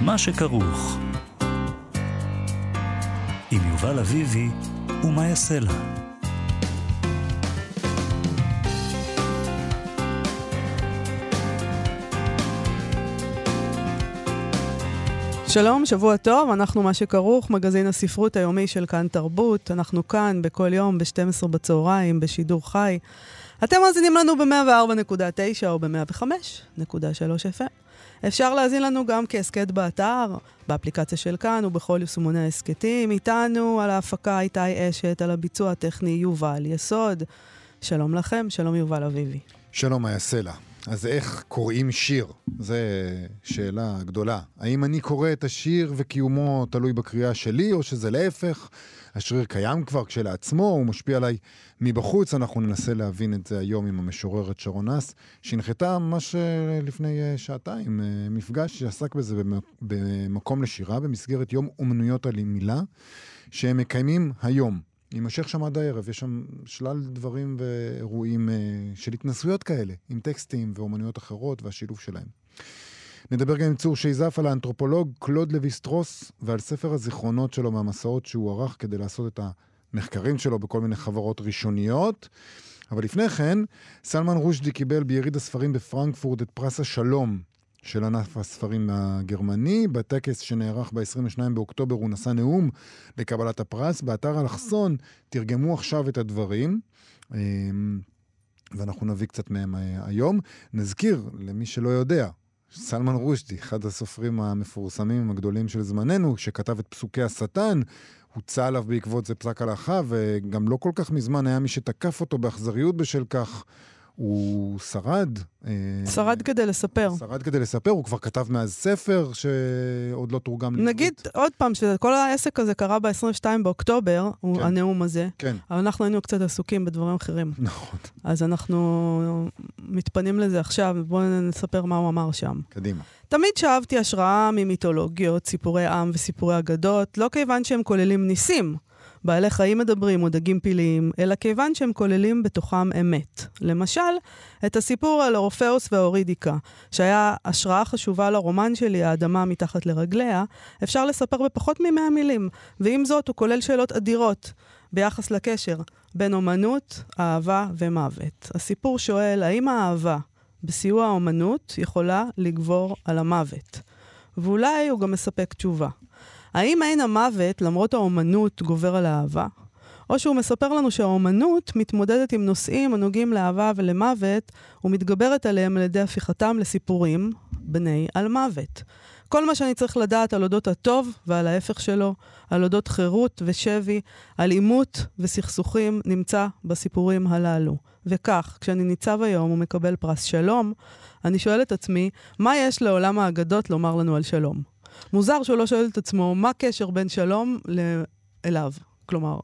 מה שכרוך. עם יובל אביבי ומה יעשה לה. שלום, שבוע טוב, אנחנו מה שכרוך, מגזין הספרות היומי של כאן תרבות. אנחנו כאן בכל יום ב-12 בצהריים, בשידור חי. אתם מאזינים לנו ב-104.9 או ב-105.3 FM. אפשר להאזין לנו גם כהסכת באתר, באפליקציה של כאן ובכל יישומוני ההסכתים. איתנו על ההפקה איתי אשת, על הביצוע הטכני יובל יסוד. שלום לכם, שלום יובל אביבי. שלום, יעשה לה? אז איך קוראים שיר? זו שאלה גדולה. האם אני קורא את השיר וקיומו תלוי בקריאה שלי, או שזה להפך? השריר קיים כבר כשלעצמו, הוא משפיע עליי מבחוץ. אנחנו ננסה להבין את זה היום עם המשוררת שרון אס, שהנחתה ממש לפני אה, שעתיים, אה, מפגש שעסק בזה במקום לשירה, במסגרת יום אומנויות על מילה, שהם מקיימים היום. יימשך שם עד הערב, יש שם שלל דברים ואירועים אה, של התנסויות כאלה, עם טקסטים ואומנויות אחרות והשילוב שלהם. נדבר גם עם צור שייזף על האנתרופולוג קלוד לויסטרוס ועל ספר הזיכרונות שלו מהמסעות שהוא ערך כדי לעשות את המחקרים שלו בכל מיני חברות ראשוניות. אבל לפני כן, סלמן רושדי קיבל ביריד הספרים בפרנקפורט את פרס השלום של ענף הספרים הגרמני. בטקס שנערך ב-22 באוקטובר הוא נשא נאום לקבלת הפרס. באתר אלכסון תרגמו עכשיו את הדברים. אמ, ואנחנו נביא קצת מהם אה, היום. נזכיר, למי שלא יודע, סלמן רושדי, אחד הסופרים המפורסמים הגדולים של זמננו, שכתב את פסוקי השטן, הוצא עליו בעקבות זה פסק הלכה, וגם לא כל כך מזמן היה מי שתקף אותו באכזריות בשל כך. הוא שרד. אה, שרד כדי לספר. שרד כדי לספר, הוא כבר כתב מאז ספר שעוד לא תורגם לעברית. נגיד עוד פעם, שכל העסק הזה קרה ב-22 באוקטובר, כן. הנאום הזה. כן. אבל אנחנו היינו קצת עסוקים בדברים אחרים. נכון. אז אנחנו מתפנים לזה עכשיו, בואו נספר מה הוא אמר שם. קדימה. תמיד שאבתי השראה ממיתולוגיות, סיפורי עם וסיפורי אגדות, לא כיוון שהם כוללים ניסים. בעלי חיים מדברים או דגים פיליים, אלא כיוון שהם כוללים בתוכם אמת. למשל, את הסיפור על אורפאוס והאורידיקה, שהיה השראה חשובה לרומן שלי, האדמה מתחת לרגליה, אפשר לספר בפחות מ-100 מילים, ועם זאת הוא כולל שאלות אדירות ביחס לקשר בין אומנות, אהבה ומוות. הסיפור שואל, האם האהבה בסיוע האומנות יכולה לגבור על המוות? ואולי הוא גם מספק תשובה. האם אין המוות, למרות האומנות, גובר על האהבה? או שהוא מספר לנו שהאומנות מתמודדת עם נושאים הנוגעים לאהבה ולמוות, ומתגברת עליהם על ידי הפיכתם לסיפורים בני על מוות. כל מה שאני צריך לדעת על אודות הטוב ועל ההפך שלו, על אודות חירות ושבי, על עימות וסכסוכים, נמצא בסיפורים הללו. וכך, כשאני ניצב היום ומקבל פרס שלום, אני שואל את עצמי, מה יש לעולם האגדות לומר לנו על שלום? מוזר שהוא לא שואל את עצמו, מה הקשר בין שלום אליו? כלומר,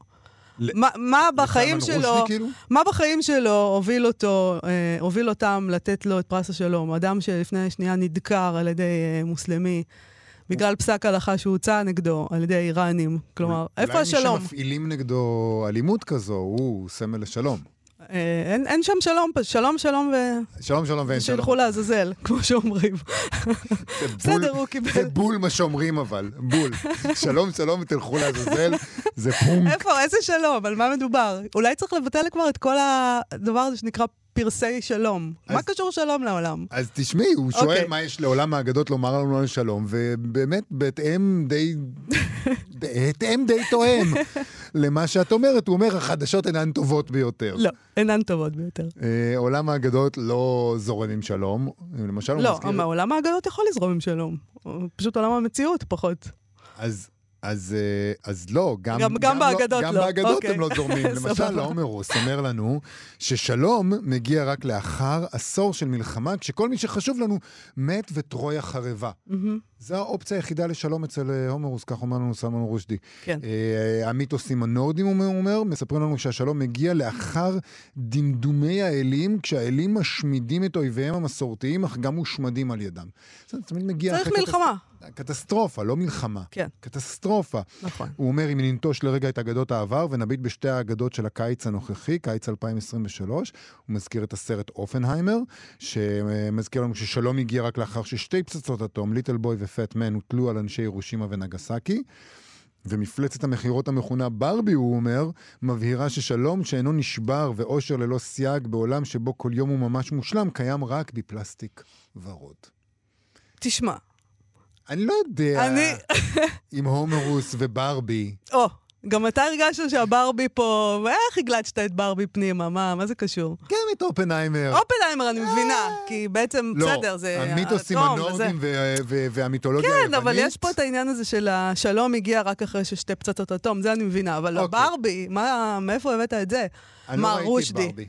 מה, מה בחיים שלו, כאילו? מה בחיים שלו הוביל אותו, אה, הוביל אותם לתת לו את פרס השלום? אדם שלפני שנייה נדקר על ידי אה, מוסלמי. בגלל פסק הלכה שהוצא נגדו על ידי האיראנים. כלומר, איפה השלום? אולי מי שמפעילים נגדו אלימות כזו, הוא סמל לשלום. אה, אין, אין שם שלום, שלום, שלום ו... שלום, שלום ואין שלום. שילכו לעזאזל, כמו שאומרים. בסדר, הוא קיבל. זה בול מה שאומרים אבל, בול. שלום, שלום ותלכו לעזאזל, זה פונק. איפה, איזה שלום? על מה מדובר? אולי צריך לבטל כבר את כל הדבר הזה שנקרא פרסי שלום. אז, מה קשור שלום לעולם? אז תשמעי, הוא שואל okay. אוקיי. מה יש לעולם האגדות לומר לנו על שלום, ובאמת, בהתאם די... בהתאם די תואם למה שאת אומרת, הוא אומר, החדשות אינן טובות ביותר. לא, אינן טובות ביותר. אה, עולם האגדות לא זורם עם שלום. למשל, לא, מזכיר... עולם האגדות יכול לזרום עם שלום. פשוט עולם המציאות פחות. אז אז, אה, אז לא, גם, גם- גם באגדות גם לא. באגדות אוקיי. הם לא זורמים. למשל. ההומרוס אומר לנו ששלום מגיע רק לאחר עשור של מלחמה, כשכל מי שחשוב לנו מת וטרויה חרבה. מהמם. זו האופציה היחידה לשלום אצל אה, הומרוס, כך אומר לנו סלמן רושדי. כן. אה, המיתוסים הנורדים, הוא אומר, מספרים לנו שהשלום מגיע לאחר דמדומי האלים, כשהאלים משמידים את אויביהם המסורתיים, אך גם מושמדים על ידם. זה תמיד מגיע צריך מלחמה. קטסט- קטסטרופה, לא מלחמה. כן. קטסטרופה. נכון. הוא אומר, אם ננטוש לרגע את אגדות העבר ונביט בשתי האגדות של הקיץ הנוכחי, קיץ 2023, הוא מזכיר את הסרט אופנהיימר, שמזכיר לנו ששלום הגיע רק לאחר ששתי פצצות אטום, ליטל בוי ופט מן, הוטלו על אנשי ירושימה ונגסקי. ומפלצת המכירות המכונה ברבי, הוא אומר, מבהירה ששלום שאינו נשבר ואושר ללא סייג בעולם שבו כל יום הוא ממש מושלם, קיים רק בפלסטיק ורוד. תשמע, אני לא יודע אני... אם הומרוס וברבי או, גם אתה הרגשת שהברבי פה, ואיך הגלצת את ברבי פנימה? מה, מה זה קשור? גם את אופנהיימר. אופנהיימר אני מבינה, כי בעצם, לא, בסדר, זה... המיתוסים האטום וזה. הנורדים והמיתולוגיה כן, היוונית. אבל יש פה את העניין הזה של השלום הגיע רק אחרי ששתי פצצות אטום, זה אני מבינה, אבל אוקיי. הברבי, מה, מאיפה הבאת את זה? אני מה, לא ראיתי רושדי? את ברבי.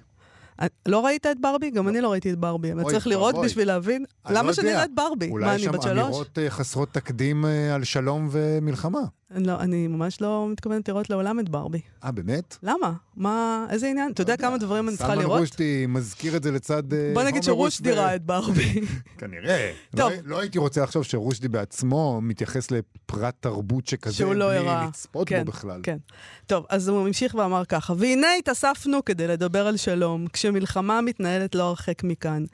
לא ראית את ברבי? גם אני לא ראיתי את ברבי, אבל אוי צריך לראות. בשביל להבין. אני לא למה שאני. אראה את ברבי? אולי מה, יש אני שם בת שלוש? אמירות אה, חסרות תקדים אה, על שלום ומלחמה. לא, אני ממש לא מתכוונת לראות לעולם את ברבי. אה, באמת? למה? מה, איזה עניין? אתה יודע כמה דברים אני צריכה סלמן לראות? רושדי מזכיר את זה לצד אה, בוא נגיד שרושדי ו- ראה את ברבי. כנראה. טוב. לא, לא הייתי רוצה לחשוב שרושדי בעצמו מתייחס לפרט תרבות שכזה, שהוא לא בלי הראה. לצפות כן, בו בכלל. כן. טוב, אז הוא המשיך ואמר ככה, והנה התאספנו כדי לדבר על שלום, כשמלחמה מתנהלת לא הרחק מכאן.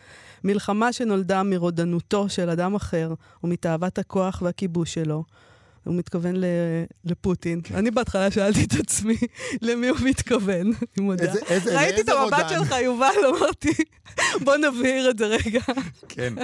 מלחמה שנולדה מרודנותו של אדם אחר ומתאוות הכוח והכיבוש שלו. הוא מתכוון לפוטין. כן. אני בהתחלה שאלתי את עצמי למי הוא מתכוון, אני מודה. ראיתי את המבט? שלך, יובל, אמרתי, בוא נבהיר את זה רגע. כן.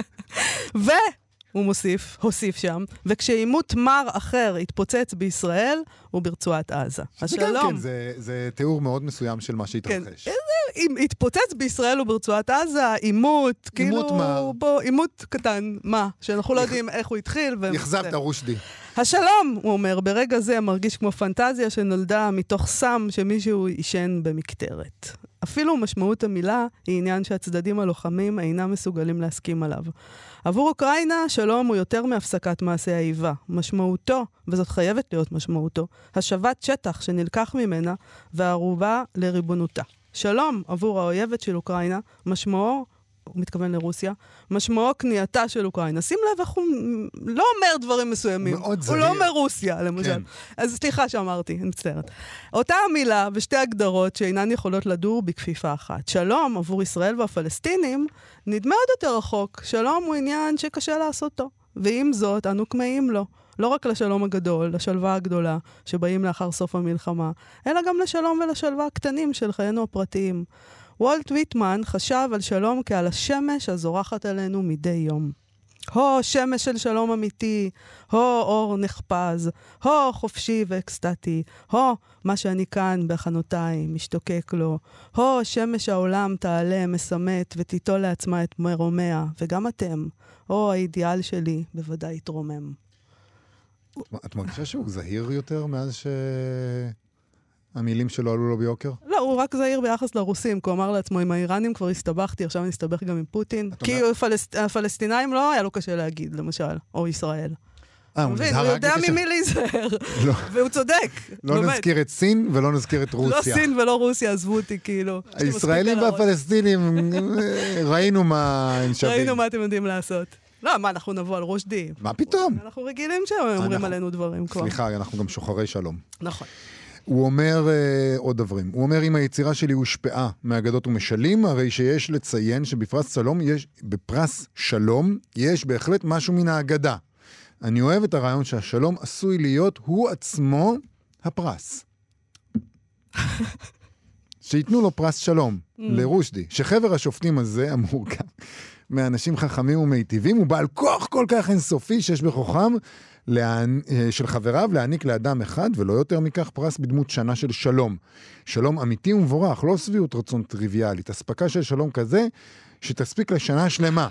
והוא מוסיף, הוסיף שם, וכשעימות מר אחר יתפוצץ בישראל, הוא ברצועת עזה. זה גם השלום. כן, זה- זה תיאור מאוד מסוים של מה כן. שהתרחש. אם יתפוצץ בישראל וברצועת עזה, עימות, כאילו... עימות מר. בוא, עימות קטן, מה? שאנחנו לא יודעים איך הוא התחיל. ו- אכזבת. רושדי. השלום, הוא אומר, ברגע זה מרגיש כמו פנטזיה שנולדה מתוך סם שמישהו עישן במקטרת. אפילו משמעות המילה היא עניין שהצדדים הלוחמים אינם מסוגלים להסכים עליו. עבור אוקראינה, שלום הוא יותר מהפסקת מעשי האיבה. משמעותו, וזאת חייבת להיות משמעותו, השבת שטח שנלקח ממנה וערובה לריבונותה. שלום עבור האויבת של אוקראינה, משמעו, הוא מתכוון לרוסיה, משמעו כניעתה של אוקראינה. שים לב איך הוא לא אומר דברים מסוימים. מאוד הוא זהיר. לא אומר רוסיה, למשל. כן. אז סליחה שאמרתי, אני מצטערת. אותה המילה ושתי הגדרות שאינן יכולות לדור בכפיפה אחת. שלום עבור ישראל והפלסטינים נדמה עוד יותר רחוק. שלום הוא עניין שקשה לעשותו. ועם זאת, אנו כמהים לו. לא רק לשלום הגדול, לשלווה הגדולה, שבאים לאחר סוף המלחמה, אלא גם לשלום ולשלווה הקטנים של חיינו הפרטיים. וולט ויטמן חשב על שלום כעל השמש הזורחת עלינו מדי יום. הו, שמש של שלום אמיתי, הו, אור נחפז, הו, חופשי ואקסטטי, הו, מה שאני כאן בהכנותיי, משתוקק לו, הו, שמש העולם תעלה, מסמת, ותיטול לעצמה את מרומיה, וגם אתם, הו, האידיאל שלי בוודאי יתרומם. את מרגישה שהוא זהיר יותר מאז שהמילים שלו עלו לו ביוקר? לא, הוא רק זהיר ביחס לרוסים, כי הוא אמר לעצמו, עם האיראנים כבר הסתבכתי, עכשיו אני אסתבך גם עם פוטין. כי אומרת- פלס... הפלסטינאים לא היה לו קשה להגיד, למשל, או ישראל. אה, הוא מבין, נזהר הוא יודע ממי להיזהר, לא, והוא צודק. לא באמת. נזכיר את סין ולא נזכיר את לא רוסיה. סין ולא רוסיה, עזבו אותי, כאילו. הישראלים. והפלסטינים, ראינו מה הם שווים. ראינו מה אתם יודעים לעשות. לא, מה, אנחנו נבוא על רושדי? מה פתאום? אנחנו רגילים שהם אומרים עלינו דברים כבר. סליחה, אנחנו גם שוחרי שלום. נכון. הוא אומר אה, עוד דברים. הוא אומר, אם היצירה שלי הושפעה מאגדות ומשלים, הרי שיש לציין שבפרס שלום יש, בפרס שלום יש בהחלט משהו מן האגדה. אני אוהב את הרעיון שהשלום עשוי להיות הוא עצמו הפרס. שייתנו לו פרס שלום, לרושדי, שחבר השופטים הזה, המורכב מאנשים חכמים ומיטיבים, הוא בעל כוח כל כך אינסופי שיש בכוחם להענ... אה, של חבריו להעניק לאדם אחד, ולא יותר מכך, פרס בדמות שנה של שלום. שלום אמיתי ומבורך, לא שביעות רצון טריוויאלית, אספקה של שלום כזה שתספיק לשנה שלמה.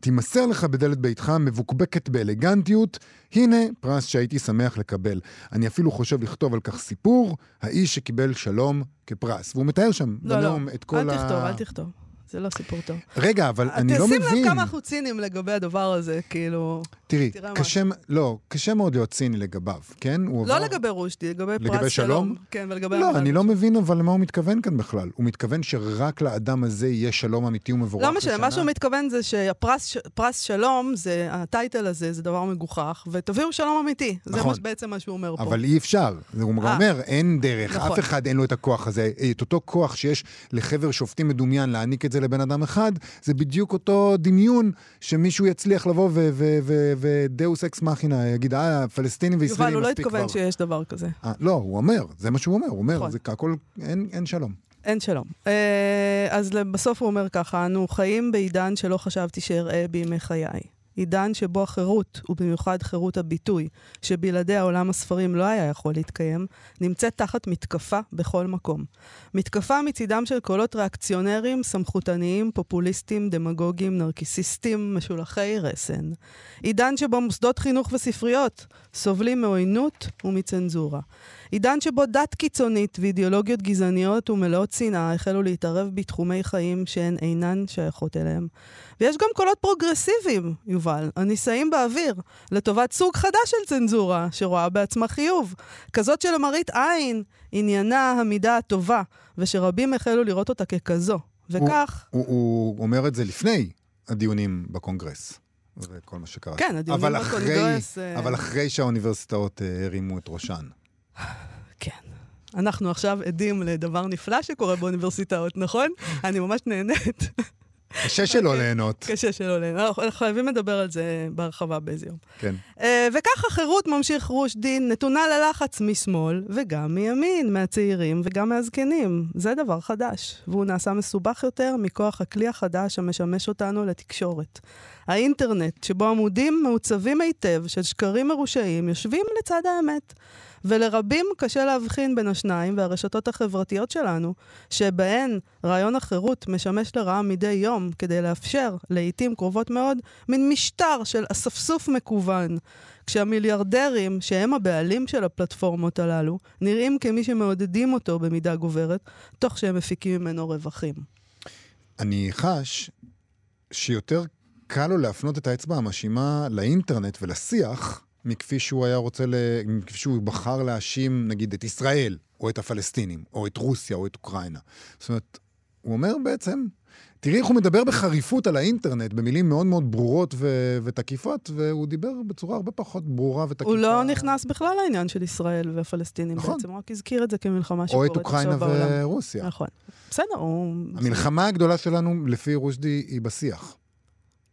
תימסר לך בדלת ביתך מבוקבקת באלגנטיות, הנה פרס שהייתי שמח לקבל. אני אפילו חושב לכתוב על כך סיפור, האיש שקיבל שלום כפרס. והוא מתאר שם לא, לא, בנאום את כל אל ה... תכתוב, אל תכתוב. זה לא סיפור טוב. רגע, אבל אני לא תשים מבין. לב כמה אנחנו ציניים לגבי הדבר הזה, כאילו... תראי, קשה, לא, קשה מאוד להיות ציני לגביו, כן? לא עבר- לגבי רושדי, לגבי לגבי פרס שלום? שלום. כן, ולגבי... לא, אני לא. מבין אבל למה הוא מתכוון כאן בכלל. הוא מתכוון שרק לאדם הזה יהיה שלום אמיתי ומבורך לא משנה, מה? שהוא מתכוון זה שהפרס ש- פרס שלום, זה, הטייטל הזה, זה דבר מגוחך, ותביאו שלום אמיתי. זה נכון. מה- בעצם מה שהוא אומר פה. אבל אי אפשר. הוא אה. אומר, אין דרך, נכון. אף אחד אין לו את הכוח הזה. את אותו כוח שיש לחבר שופטים מדומיין להעניק את זה לבן אדם אחד, זה בדיוק אותו דמיון שמישהו יצליח לבוא ודאוס אקס מכינה, יגיד, אה, פלסטינים יובל, וישראלים הוא לא מספיק כבר. התכוון שיש דבר כזה. אה, לא, הוא אומר, זה מה שהוא אומר, הוא אומר, נכון. זה הכל, אין, אין שלום. אין שלום. אה, אז בסוף הוא אומר ככה, אנו חיים בעידן שלא חשבתי שאראה בימי חיי. עידן שבו החירות, ובמיוחד חירות הביטוי, שבלעדיה עולם הספרים לא היה יכול להתקיים, נמצאת תחת מתקפה בכל מקום. מתקפה מצידם של קולות ריאקציונרים, סמכותניים, פופוליסטים, דמגוגים, נרקיסיסטים, משולחי רסן. עידן שבו מוסדות חינוך וספריות סובלים מעוינות ומצנזורה. עידן שבו דת קיצונית ואידיאולוגיות גזעניות ומלאות שנאה החלו להתערב בתחומי חיים שהן אינן שייכות אליהם. ויש גם קולות פרוגרסיביים, יובל, הנישאים באוויר, לטובת סוג חדש של צנזורה, שרואה בעצמה חיוב. כזאת שלמראית עין עניינה המידה הטובה, ושרבים החלו לראות אותה ככזו. וכך, הוא, הוא אומר את זה לפני הדיונים בקונגרס. וכל מה שקרה. כן, הדיונים אבל אחרי, בקונגרס, אה, אבל אחרי שהאוניברסיטאות אה, הרימו את ראשן. כן. אנחנו עכשיו עדים לדבר נפלא שקורה באוניברסיטאות, נכון? אני ממש נהנית. קשה שלא אוקיי. ליהנות. קשה שלא ליהנות. אנחנו חייבים לדבר על זה בהרחבה באיזה יום. כן. אה, וככה חירות ממשיך רושדי נתונה ללחץ משמאל וגם מימין, מהצעירים וגם מהזקנים. זה דבר חדש, והוא נעשה מסובך יותר מכוח הכלי החדש המשמש אותנו לתקשורת. האינטרנט, שבו עמודים מעוצבים היטב של שקרים מרושעים יושבים לצד האמת. ולרבים קשה להבחין בין השניים והרשתות החברתיות שלנו, שבהן רעיון החירות משמש לרעה מדי יום כדי לאפשר, לעיתים קרובות מאוד, מין משטר של אספסוף מקוון. כשהמיליארדרים, שהם הבעלים של הפלטפורמות הללו, נראים כמי שמעודדים אותו במידה גוברת, תוך שהם מפיקים ממנו רווחים. אני חש שיותר קל לו להפנות את האצבע המאשימה לאינטרנט ולשיח, מכפי שהוא היה רוצה, ל... מכפי שהוא בחר להאשים, נגיד, את ישראל, או את הפלסטינים, או את רוסיה, או את אוקראינה. זאת אומרת, הוא אומר בעצם, תראי איך הוא מדבר בחריפות על האינטרנט, במילים מאוד מאוד ברורות ו... ותקיפות, והוא דיבר בצורה הרבה פחות ברורה ותקיפה. הוא לא נכנס בכלל לעניין של ישראל והפלסטינים נכון. בעצם, הוא רק הזכיר את זה כמלחמה או שקורית את עכשיו אוקראינה בעולם. ורוסיה. נכון. בסדר, הוא... המלחמה הגדולה שלנו, לפי רושדי, היא בשיח.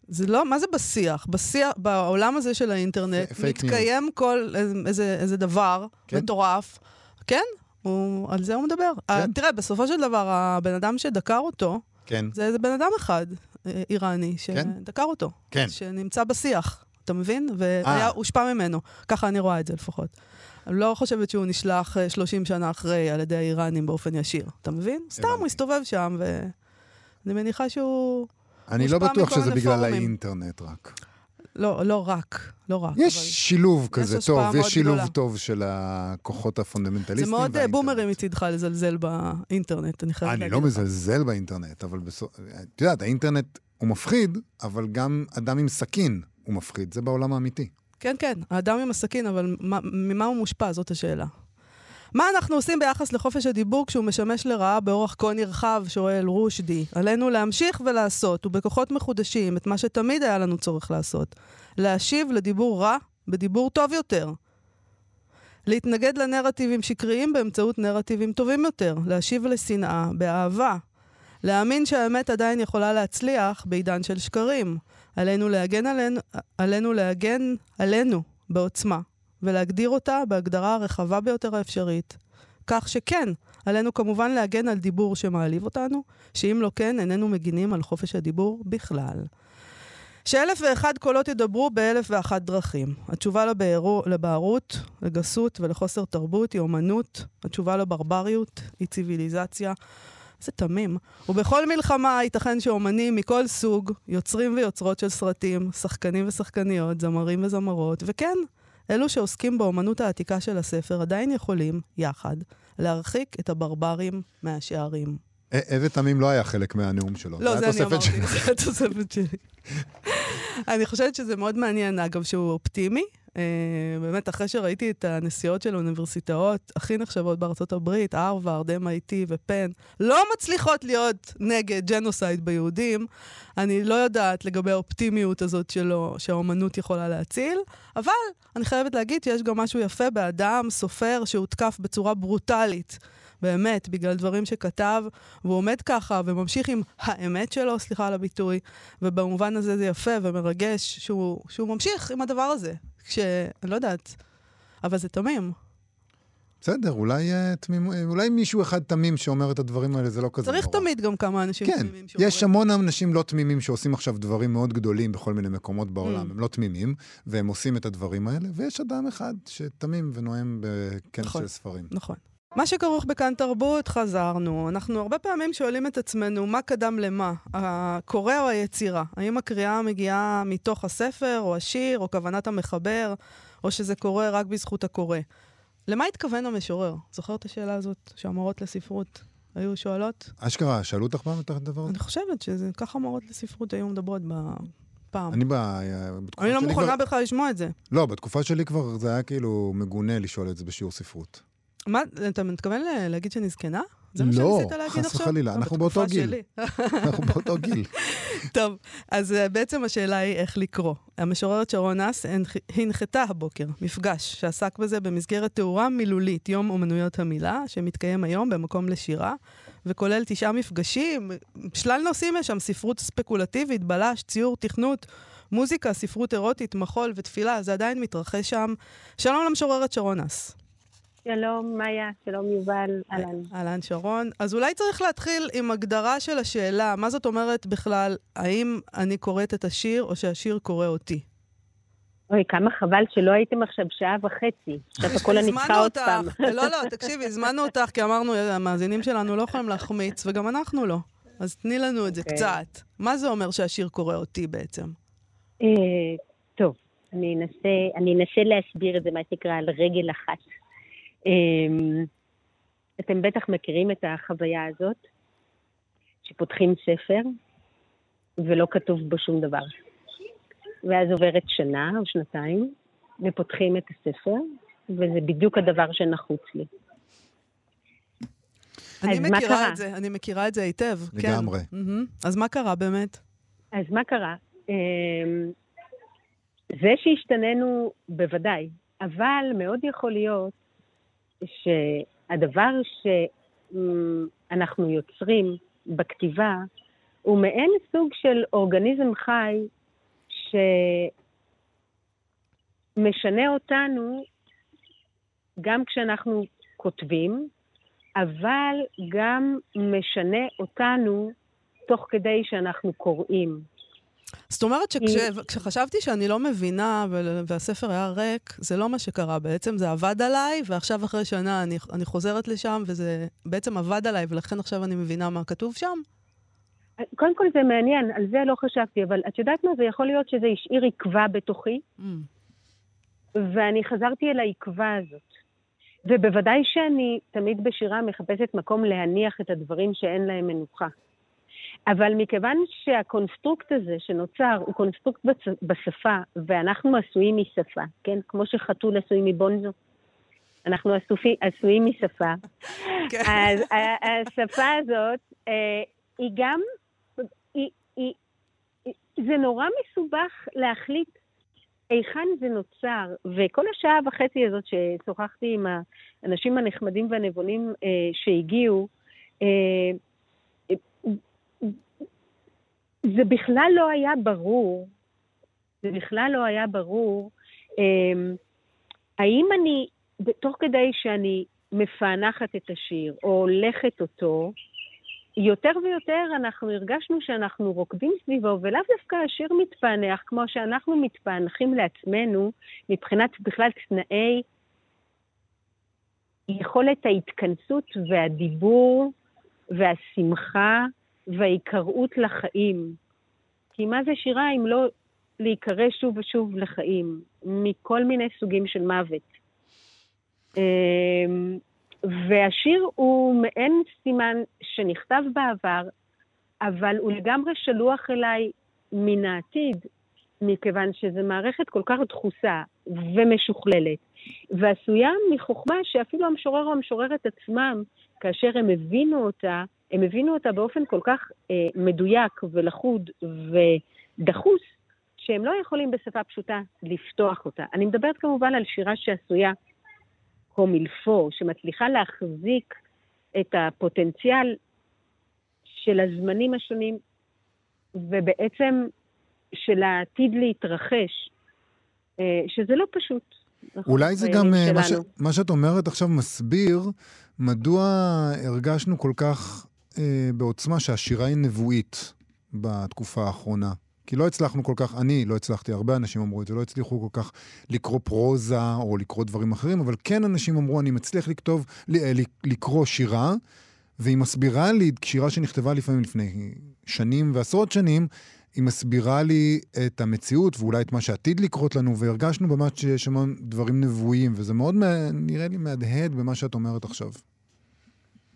זה לא, מה זה בשיח? בשיח, בעולם הזה של האינטרנט, מתקיים כל איזה, איזה דבר כן. מטורף. כן, הוא, על זה הוא מדבר. כן. תראה, בסופו של דבר, הבן אדם שדקר אותו, כן. זה איזה בן אדם אחד, אה, איראני, כן. שדקר אותו. כן. שנמצא בשיח, אתה מבין? והיה הושפע ממנו. ככה אני רואה את זה לפחות. אני לא חושבת שהוא נשלח אה, 30 שנה אחרי על ידי האיראנים באופן ישיר. אתה מבין? סתם. הוא הסתובב שם, ואני מניחה שהוא... אני לא בטוח שזה בגלל פורומים. האינטרנט רק. לא, לא רק, לא רק. יש אבל... שילוב כזה השפעה טוב, יש שילוב גדולה. טוב של הכוחות הפונדמנטליסטיים זה מאוד אה, והאינטרנט. בומרים מצידך לזלזל באינטרנט, אני חייבת אני להגיד לא לך. מזלזל באינטרנט, אבל בסוף... את יודעת, האינטרנט הוא מפחיד, אבל גם אדם עם סכין הוא מפחיד, זה בעולם האמיתי. כן, כן, האדם עם הסכין, אבל מה, ממה הוא מושפע? זאת השאלה. מה אנחנו עושים ביחס לחופש הדיבור כשהוא משמש לרעה באורח כה נרחב, שואל רושדי? עלינו להמשיך ולעשות, ובכוחות מחודשים, את מה שתמיד היה לנו צורך לעשות. להשיב לדיבור רע בדיבור טוב יותר. להתנגד לנרטיבים שקריים באמצעות נרטיבים טובים יותר. להשיב לשנאה באהבה. להאמין שהאמת עדיין יכולה להצליח בעידן של שקרים. עלינו להגן עלינו, עלינו להגן עלינו בעוצמה, ולהגדיר אותה בהגדרה הרחבה ביותר האפשרית. כך שכן, עלינו כמובן להגן על דיבור שמעליב אותנו, שאם לא כן, איננו מגינים על חופש הדיבור בכלל. שאלף ואחד קולות ידברו באלף ואחת דרכים. התשובה לבערו, לבערות, לגסות ולחוסר תרבות היא אומנות. התשובה לברבריות היא ציוויליזציה. זה תמים. ובכל מלחמה ייתכן שאומנים מכל סוג, יוצרים ויוצרות של סרטים, שחקנים ושחקניות, זמרים וזמרות, וכן, אלו שעוסקים באומנות העתיקה של הספר עדיין יכולים, יחד, להרחיק את הברברים מהשערים. איזה תמים לא היה חלק מהנאום שלו. לא, זה אני אמרתי. זה התוספת שלי. אני חושבת שזה מאוד מעניין, אגב, שהוא אופטימי. Uh, באמת, אחרי שראיתי את הנסיעות של האוניברסיטאות הכי נחשבות בארצות הברית, הרווארד, MIT ופן, לא מצליחות להיות נגד ג'נוסייד ביהודים, אני לא יודעת לגבי האופטימיות הזאת שלו, שהאומנות יכולה להציל, אבל אני חייבת להגיד שיש גם משהו יפה באדם, סופר, שהותקף בצורה ברוטלית. באמת, בגלל דברים שכתב, והוא עומד ככה וממשיך עם האמת שלו, סליחה על הביטוי, ובמובן הזה זה יפה ומרגש שהוא, שהוא ממשיך עם הדבר הזה. כש... לא יודעת, אבל זה תמים. בסדר, אולי, אה, תמימו- אה, אולי מישהו אחד תמים שאומר את הדברים האלה, זה לא כזה צריך נורא. תמיד גם כמה אנשים כן, תמימים שאומרים. יש המון אנשים לא תמימים שעושים עכשיו דברים מאוד גדולים בכל מיני מקומות בעולם. Mm. הם לא תמימים, והם עושים את הדברים האלה, ויש אדם אחד שתמים ונואם בכנס נכון. של ספרים. נכון. מה שכרוך בכאן תרבות, חזרנו. אנחנו הרבה פעמים שואלים את עצמנו, מה קדם למה? הקורא או היצירה? האם הקריאה מגיעה מתוך הספר, או השיר, או כוונת המחבר, או שזה קורה רק בזכות הקורא? למה התכוון המשורר? זוכר את השאלה הזאת שהמורות לספרות היו שואלות? אשכרה, שאלו אותך פעם את הדבר הזה? אני חושבת שזה ככה מורות לספרות היו מדברות בפעם. אני ב- בתקופה אני לא מוכנה כבר- בכלל לשמוע את זה. לא, בתקופה שלי כבר זה היה כאילו מגונה לשאול את זה בשיעור ספרות. מה, אתה מתכוון להגיד שאני זקנה? זה מה לא, שניסית להגיד חס עכשיו? וחלילה, לא, אנחנו בתקופה באותו גיל. אנחנו באותו גיל. טוב, אז uh, בעצם השאלה היא איך לקרוא. המשוררת שרון אס הנח- הנחתה הבוקר מפגש שעסק בזה במסגרת תאורה מילולית, יום אומנויות המילה, שמתקיים היום במקום לשירה, וכולל תשעה מפגשים, שלל נושאים יש שם, ספרות ספקולטיבית, בלש, ציור, תכנות, מוזיקה, ספרות אירוטית, מחול ותפילה, זה עדיין מתרחש שם. שלום למשוררת שרון אס. שלום, מאיה, שלום יובל, אהלן. אהלן שרון. אז אולי צריך להתחיל עם הגדרה של השאלה, מה זאת אומרת בכלל, האם אני קוראת את השיר או שהשיר קורא אותי? אוי, כמה חבל שלא הייתם עכשיו שעה וחצי. עכשיו הכל אני צריכה עוד. פעם. לא, לא, תקשיבי, הזמנו אותך כי אמרנו, המאזינים שלנו לא יכולים להחמיץ, וגם אנחנו לא. אז תני לנו את זה אוקיי. קצת. מה זה אומר שהשיר קורא אותי בעצם? אה, טוב, אני אנסה להסביר את זה, מה שנקרא, על רגל אחת. אה, אתם בטח מכירים את החוויה הזאת, שפותחים ספר ולא כתוב בו שום דבר. ואז עוברת שנה או שנתיים, ופותחים את הספר, וזה בדיוק הדבר שנחוץ לי. אני מכירה קרה? את זה, אני מכירה את זה היטב. כן. לגמרי. אז מה קרה באמת? אז מה קרה? אמ, זה שהשתננו בוודאי, אבל מאוד יכול להיות שהדבר שאנחנו יוצרים בכתיבה הוא מעין סוג של אורגניזם חי שמשנה אותנו גם כשאנחנו כותבים, אבל גם משנה אותנו תוך כדי שאנחנו קוראים. זאת אומרת שכשחשבתי שאני לא מבינה והספר היה ריק, זה לא מה שקרה. בעצם זה עבד עליי, ועכשיו אחרי שנה אני, אני חוזרת לשם, וזה בעצם עבד עליי, ולכן עכשיו אני מבינה מה כתוב שם. קודם כל זה מעניין, על זה לא חשבתי, אבל את יודעת מה? זה יכול להיות שזה השאיר עקבה בתוכי, Mm. ואני חזרתי אל העקבה הזאת. ובוודאי שאני תמיד בשירה מחפשת מקום להניח את הדברים שאין להם מנוחה. אבל מכיוון שה construct הזה שנוצר הוא construct בשפה, ואנחנו עשויים משפה, כן? כמו שחתול עשוי מבונזו, אנחנו עשופי, עשויים משפה. כן. אז השפה הזאת, אה, היא גם, היא, היא, היא, זה נורא מסובך להחליט היכן זה נוצר, וכל השעה וחצי הזאת ששוחחתי עם האנשים הנחמדים והנבונים אה, שהגיעו, אה, זה בכלל לא היה ברור, זה בכלל לא היה ברור, אה, האם אני, תוך כדי שאני מפענחת את השיר, או הולכת אותו, יותר ויותר אנחנו הרגשנו שאנחנו רוקדים סביבו, ולאו דווקא השיר מתפענח, כמו שאנחנו מתפענחים לעצמנו, מבחינת בכלל תנאי יכולת ההתכנסות והדיבור והשמחה וההיקראות לחיים. כי מה זה שירה אם לא להיקרא שוב ושוב לחיים, מכל מיני סוגים של מוות. אמ, והשיר הוא מעין סימן שנכתב בעבר, אבל הוא לגמרי שלוח אליי מן העתיד, מכיוון שזו מערכת כל כך דחוסה ומשוכללת, ועשויה מחוכמה שאפילו המשורר או המשוררת עצמם, כאשר הם הבינו אותה, הם הבינו אותה באופן כל כך אה, מדויק ולחוד ודחוס, שהם לא יכולים בשפה פשוטה לפתוח אותה. אני מדברת כמובן על שירה שעשויה קומילפו, שמצליחה להחזיק את הפוטנציאל של הזמנים השונים, ובעצם של העתיד להתרחש, אה, שזה לא פשוט. אולי זה גם, אה, מה, ש, מה שאת אומרת עכשיו מסביר מדוע הרגשנו כל כך אה, בעוצמה שהשירה היא נבואית בתקופה האחרונה. כי לא הצלחנו כל כך, אני לא הצלחתי, הרבה אנשים אמרו את זה, לא הצליחו כל כך לקרוא פרוזה או לקרוא דברים אחרים, אבל כן אנשים אמרו, אני מצליח לכתוב, אה, לקרוא שירה, והיא מסבירה לי, שירה שנכתבה לפעמים לפני שנים ועשרות שנים, היא מסבירה לי את המציאות ואולי את מה שעתיד לקרות לנו, והרגשנו ממש שיש שם דברים נבואיים, וזה מאוד נראה לי מהדהד במה שאת אומרת עכשיו.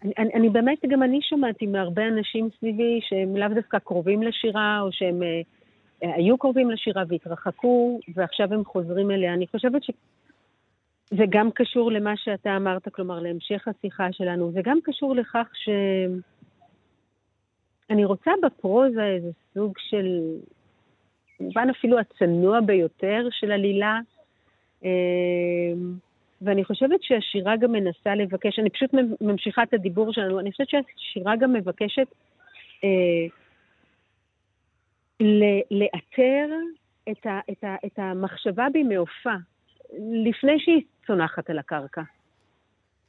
אני, אני, אני באמת, גם אני שמעתי מהרבה אנשים סביבי שהם לאו דווקא קרובים לשירה, או שהם אה, אה, היו קרובים לשירה והתרחקו, ועכשיו הם חוזרים אליה. אני חושבת שזה גם קשור למה שאתה אמרת, כלומר, להמשך השיחה שלנו. זה גם קשור לכך ש... אני רוצה בפרוזה איזה סוג של, כמובן אפילו הצנוע ביותר של עלילה, אה, ואני חושבת שהשירה גם מנסה לבקש, אני פשוט ממשיכה את הדיבור שלנו, אני חושבת שהשירה גם מבקשת אה, לאתר את, ה, את, ה, את המחשבה במעופה, לפני שהיא צונחת על הקרקע.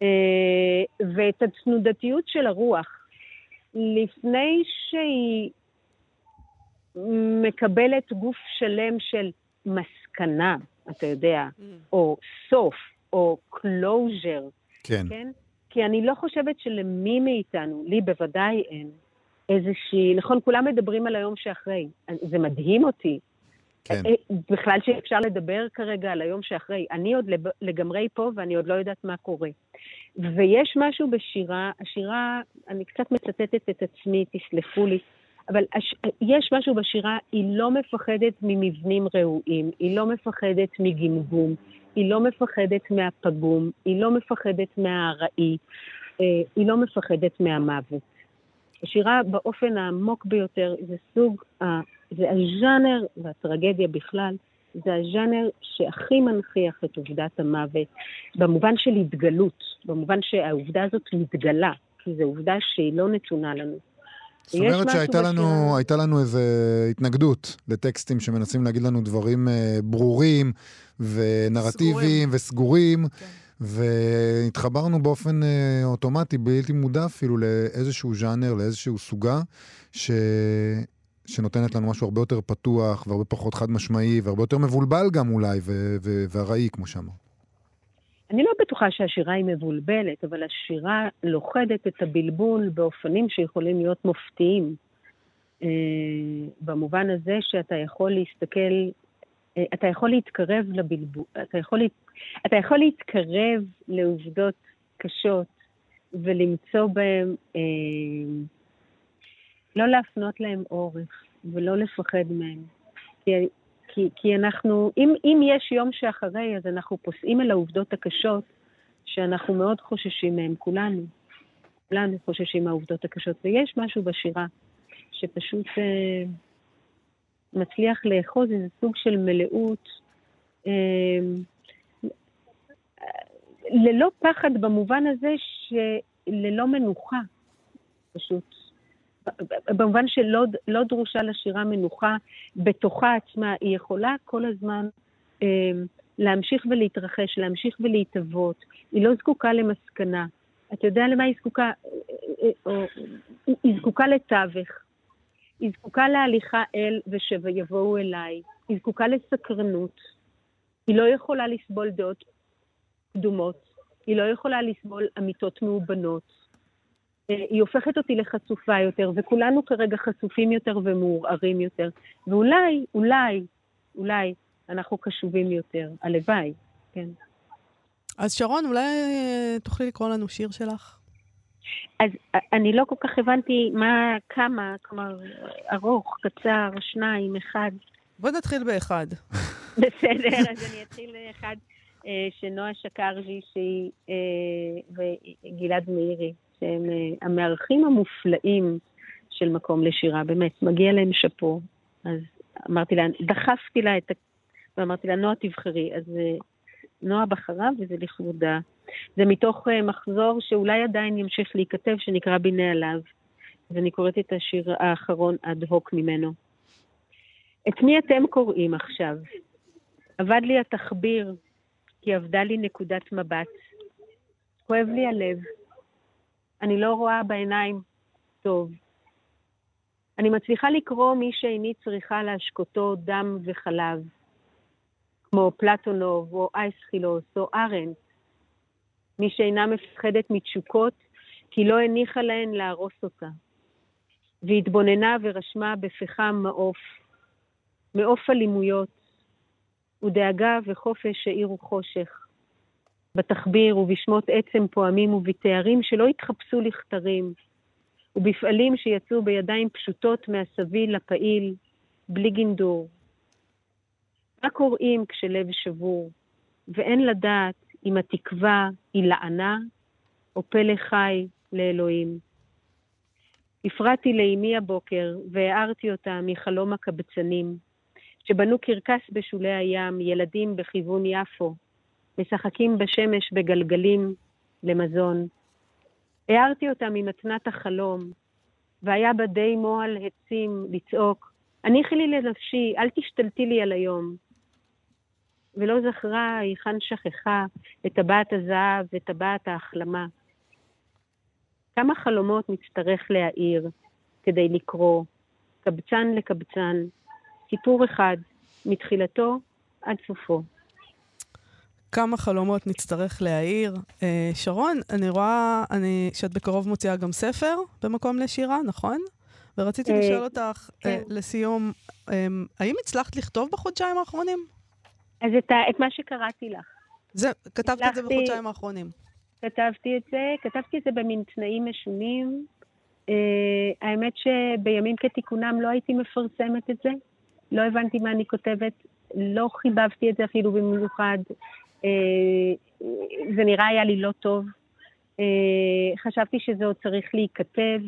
אה, ואת התנודתיות של הרוח, לפני שהיא מקבלת גוף שלם של מסקנה, אתה יודע, mm. או סוף, או closure. כן. כן? כי אני לא חושבת שלמי מאיתנו, לי בוודאי אין, איזושהי, נכון, כולם מדברים על היום שאחרי. זה מדהים אותי. כן. אה, בכלל שאפשר לדבר כרגע על היום שאחרי. אני עוד לגמרי פה ואני עוד לא יודעת מה קורה. ויש משהו בשירה, השירה, אני קצת מצטטת את עצמי, תסלחו לי, אבל הש... יש משהו בשירה, היא לא מפחדת ממבנים ראויים, היא לא מפחדת מגמגום, היא לא מפחדת מהפגום, היא לא מפחדת מהארעי, אה, היא לא מפחדת מהמוות. השירה באופן העמוק ביותר זה סוג, זה הז'אנר, והטרגדיה בכלל, זה הז'אנר שהכי מנכיח את עובדת המוות, במובן של התגלות, במובן שהעובדה הזאת מתגלה, כי זו עובדה שהיא לא נתונה לנו. זאת אומרת שהייתה לנו, לנו איזו התנגדות לטקסטים שמנסים להגיד לנו דברים uh, ברורים ונרטיביים וסגורים, כן. והתחברנו באופן uh, אוטומטי, בלתי מודע אפילו, לאיזשהו ז'אנר, לאיזשהו סוגה, ש... שנותנת לנו משהו הרבה יותר פתוח והרבה פחות חד משמעי והרבה יותר מבולבל גם אולי וארעי, כמו שאמרת. אני לא בטוחה שהשירה היא מבולבלת, אבל השירה לוכדת את הבלבול באופנים שיכולים להיות מופתיים. אה, במובן הזה שאתה יכול להסתכל, אה, אתה יכול להתקרב לבלבול, אתה יכול, אתה יכול להתקרב לעובדות קשות ולמצוא בהן, אה, לא להפנות להן עורף ולא לפחד מהן. כי כי, כי אנחנו, אם, אם יש יום שאחרי, אז אנחנו פוסעים אל העובדות הקשות שאנחנו מאוד חוששים מהן, כולנו. כולנו חוששים מהעובדות הקשות. ויש משהו בשירה שפשוט אה, מצליח לאחוז איזה סוג של מלאות, אה, ללא פחד במובן הזה שללא מנוחה, פשוט. במובן שלא לא דרושה לשירה מנוחה בתוכה עצמה, היא יכולה כל הזמן אה, להמשיך ולהתרחש, להמשיך ולהתהוות. היא לא זקוקה למסקנה. אתה יודע למה היא זקוקה? אה, אה, אה, היא זקוקה לתווך. היא זקוקה להליכה אל ושויבואו אליי. היא זקוקה לסקרנות. היא לא יכולה לסבול דעות קדומות. היא לא יכולה לסבול אמיתות מאובנות. אה, היא הופכת אותי לחשופה יותר, וכולנו כרגע חשופים יותר ומעורערים יותר. ואולי, אולי, אולי אנחנו קשובים יותר. הלוואי, כן. אז שרון, אולי אה, תוכלי לקרוא לנו שיר שלך? אז אה, אני לא כל כך הבנתי מה, כמה, כלומר, ארוך, קצר, שניים, אחד. בוא נתחיל באחד. בסדר, אז אני אתחיל באחד שנועה שקרג'י שהיא, וגלעד מאירי, שהם המארחים המופלאים של מקום לשירה, באמת, מגיע להם שאפו. אז אמרתי לה, דחפתי לה את ה... ואמרתי לה, נועה תבחרי. אז נועה בחרה וזה לכבודה. זה מתוך uh, מחזור שאולי עדיין ימשיך להיכתב, שנקרא בנעליו. ואני קוראת את השיר האחרון אד הוק ממנו. את מי אתם קוראים עכשיו? אבד לי התחביר, כי אבדה לי נקודת מבט. כואב לי הלב. אני לא רואה בעיניים טוב. אני מצליחה לקרוא מי שאיני צריכה להשקותו דם וחלב. כמו פלטונוב או אייסחילוס או ארנט, מי שאינה מפחדת מתשוקות, כי לא הניחה להן להרוס אותה. והתבוננה ורשמה בפחם מעוף, מעוף אלימויות, ודאגה וחופש האירו חושך. בתחביר ובשמות עצם פועמים ובתארים שלא התחפשו לכתרים, ובפעלים שיצאו בידיים פשוטות מהסביל לפעיל, בלי גינדור, מה קוראים כשלב שבור, ואין לדעת אם התקווה היא לענה או פלא חי לאלוהים. הפרעתי לאמי הבוקר והערתי אותה מחלום הקבצנים, שבנו קרקס בשולי הים, ילדים בכיוון יפו, משחקים בשמש בגלגלים למזון. הערתי אותה ממתנת החלום, והיה בה די מועל עצים לצעוק, הניחי לי לנפשי, אל תשתלטי לי על היום. ולא זכרה היכן שכחה את טבעת הזהב ואת טבעת ההחלמה. כמה חלומות נצטרך להעיר כדי לקרוא, קבצן לקבצן, סיפור אחד, מתחילתו עד סופו. כמה חלומות נצטרך להעיר. אה, שרון, אני רואה אני, שאת בקרוב מוציאה גם ספר במקום לשירה, נכון? ורציתי אה, לשאול אותך, אה, כן. לסיום, אה, האם הצלחת לכתוב בחודשיים האחרונים? אז את, ה, את מה שקראתי לך. זה, כתבת את זה בחודשיים האחרונים. כתבתי את זה, כתבתי את זה במין תנאים משונים. Uh, האמת שבימים כתיקונם לא הייתי מפרסמת את זה. לא הבנתי מה אני כותבת, לא חיבבתי את זה אפילו במיוחד. Uh, זה נראה היה לי לא טוב. Uh, חשבתי שזה עוד צריך להיכתב,